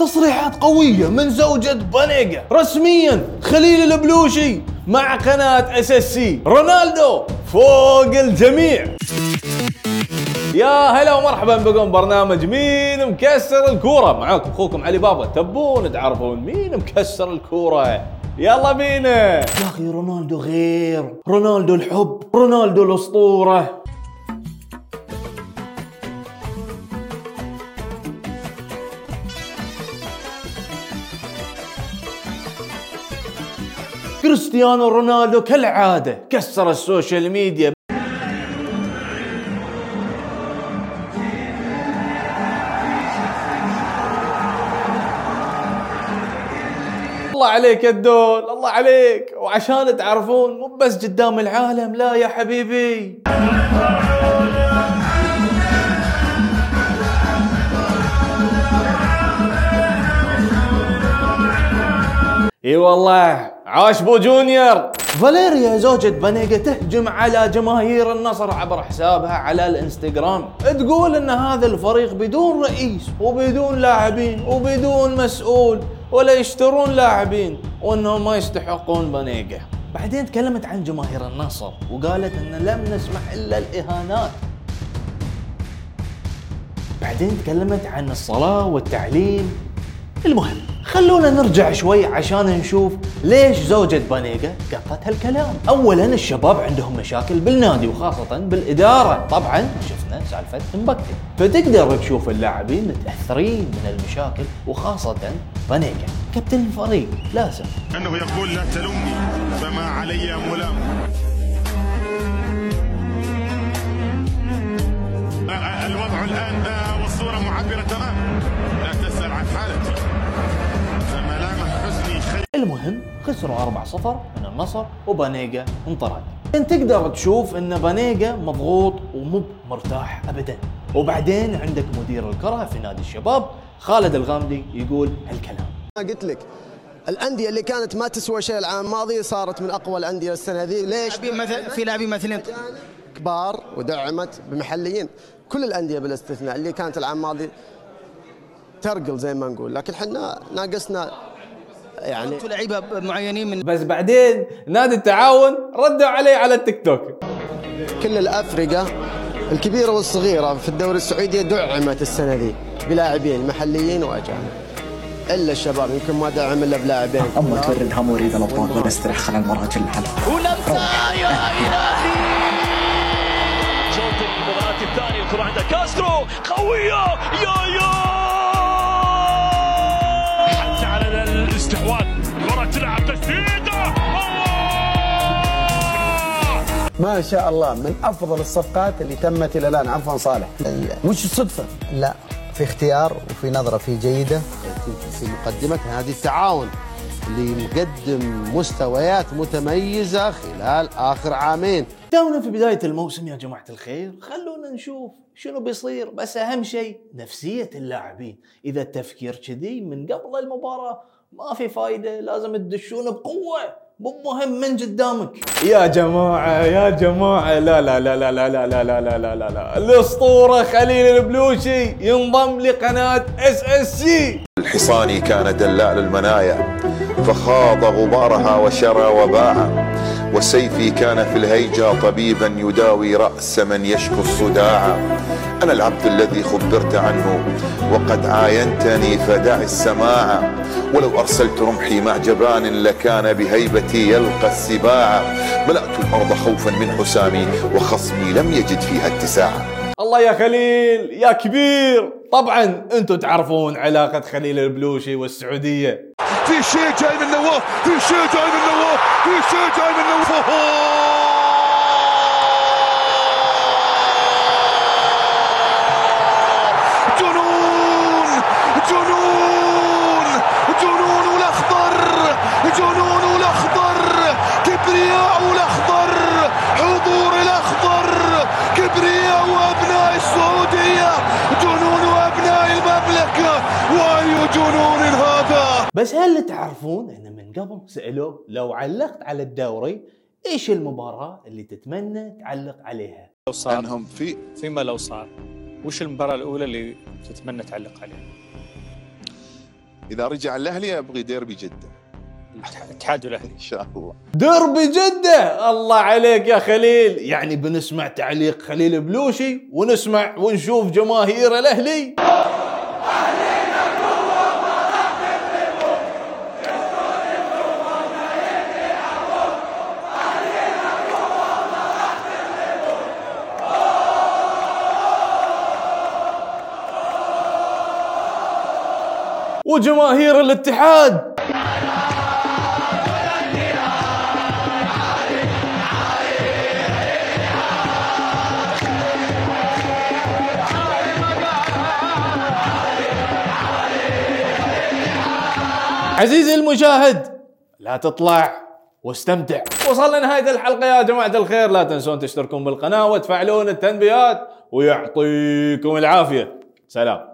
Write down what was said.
تصريحات قوية من زوجة بانيجا. رسميا خليل البلوشي مع قناة SSC رونالدو فوق الجميع. يا هلا ومرحبا بكم برنامج مين مكسر الكورة. معاكم أخوكم علي بابا. تبون تعرفون مين مكسر الكورة؟ يلا بينا. يا أخي رونالدو غير. رونالدو الحب. رونالدو الأسطورة. كريستيانو رونالدو كالعادة كسر ال social media. الله عليك يا الدون الله عليك. وعشان تعرفون مو بس قدام العالم لا يا حبيبي. إي والله. عاش بو جونيور. فاليريا زوجة بانيجا تهجم على جماهير النصر عبر حسابها على الانستغرام. تقول إن هذا الفريق بدون رئيس وبدون لاعبين وبدون مسؤول ولا يشترون لاعبين وإنهم ما يستحقون بانيجا بعدين تكلمت عن جماهير النصر وقالت إن لم نسمح إلا الإهانات. بعدين تكلمت عن الصلاة والتعليم المهم خلونا نرجع شوي عشان نشوف ليش زوجة بانيجا قطت هالكلام. اولا الشباب عندهم مشاكل بالنادي وخاصة بالإدارة. طبعا شفنا سالفة مبكر فتقدر تشوف اللاعبين متأثرين من المشاكل وخاصة بانيجا. كابتن الفريق لازم. أنه يقول لا تلومني فما علي ملام. الوضع الآن آه، والصورة معبرة تماما. خسروا 4-0 من النصر وبانيجا انطرد. أنت تقدر تشوف إن بانيجا مضغوط ومو مرتاح ابدا. وبعدين عندك مدير الكرة في نادي الشباب خالد الغامدي يقول هالكلام. ما قلت لك الأندية اللي كانت ما تسوى شيء العام الماضي صارت من أقوى الأندية السنة ذي ليش؟ مثل في لاعبين مثلين. كبار ودعمت بمحليين. كل الأندية بالاستثناء اللي كانت العام الماضي ترقل زي ما نقول. لكن إحنا ناقصنا يعني لعيبة معينين من بس بعدين نادي التعاون ردوا عليه على التيك توك. كل الافرقه الكبيرة والصغيرة في الدوري السعودي دعمت السنة ذي بلاعبين محليين وأجانب. إلا الشباب يمكن ما دعم إلا بلاعبين. أما تورد هم اريد الابطال ونستريح على المراجل الحلقة ولمسه يا الهي شوط المباراة الثانية الكرة عند كاسترو قوية! يا يا! ما شاء الله من أفضل الصفقات اللي تمت إلى الآن. عفوا صالح. مش صدفه لا في اختيار وفي نظرة فيه جيدة. في مقدمة نادي التعاون اللي مقدم مستويات متميزة خلال آخر عامين. تونا في بداية الموسم يا جماعة الخير خلونا نشوف شنو بيصير. بس أهم شيء نفسية اللاعبين. إذا التفكير كذي من قبل المباراة ما في فايدة لازم تدشون بقوة. مو مهم من قدامك يا جماعة يا جماعة لا لا لا لا لا لا لا لا لا لا لا لا الأسطورة خليل البلوشي ينضم لقناة SSC الحصان كان دلال المنايا فخاض غبارها وشرى وباع وسيفي كان في الهيجا طبيبا يداوي رأس من يشكو الصداع. أنا العبد الذي خبرت عنه وقد عاينتني فدع السماع. ولو أرسلت رمحي مع جبان لكان بهيبتي يلقى السباع. ملأت الأرض خوفا من حسامي وخصمي لم يجد فيها اتساعا الله يا خليل يا كبير! طبعا أنتم تعرفون علاقة خليل البلوشي والسعودية. في شيء جاي من نواف في شيء جاي من نواف في شيء جاي من نواف جنون هذا بس هل تعرفون إن من قبل سألوه لو علقت على الدوري إيش المباراة اللي تتمنى تعلق عليها؟ لو صار. أنهم في فيما لو صار وش المباراة الأولى اللي تتمنى تعلق عليها؟ إذا رجع الأهلي أبغي ديربي جدة. الاتحاد والأهلي. إن شاء الله. دربي جدة! الله عليك يا خليل! يعني بنسمع تعليق خليل بلوشي ونسمع ونشوف جماهير الأهلي. وجماهير الاتحاد. عزيزي المشاهد لا تطلع واستمتع. وصلنا نهاية الحلقة يا جماعة الخير. لا تنسون تشتركون بالقناة وتفعلون التنبيهات ويعطيكم العافية. سلام.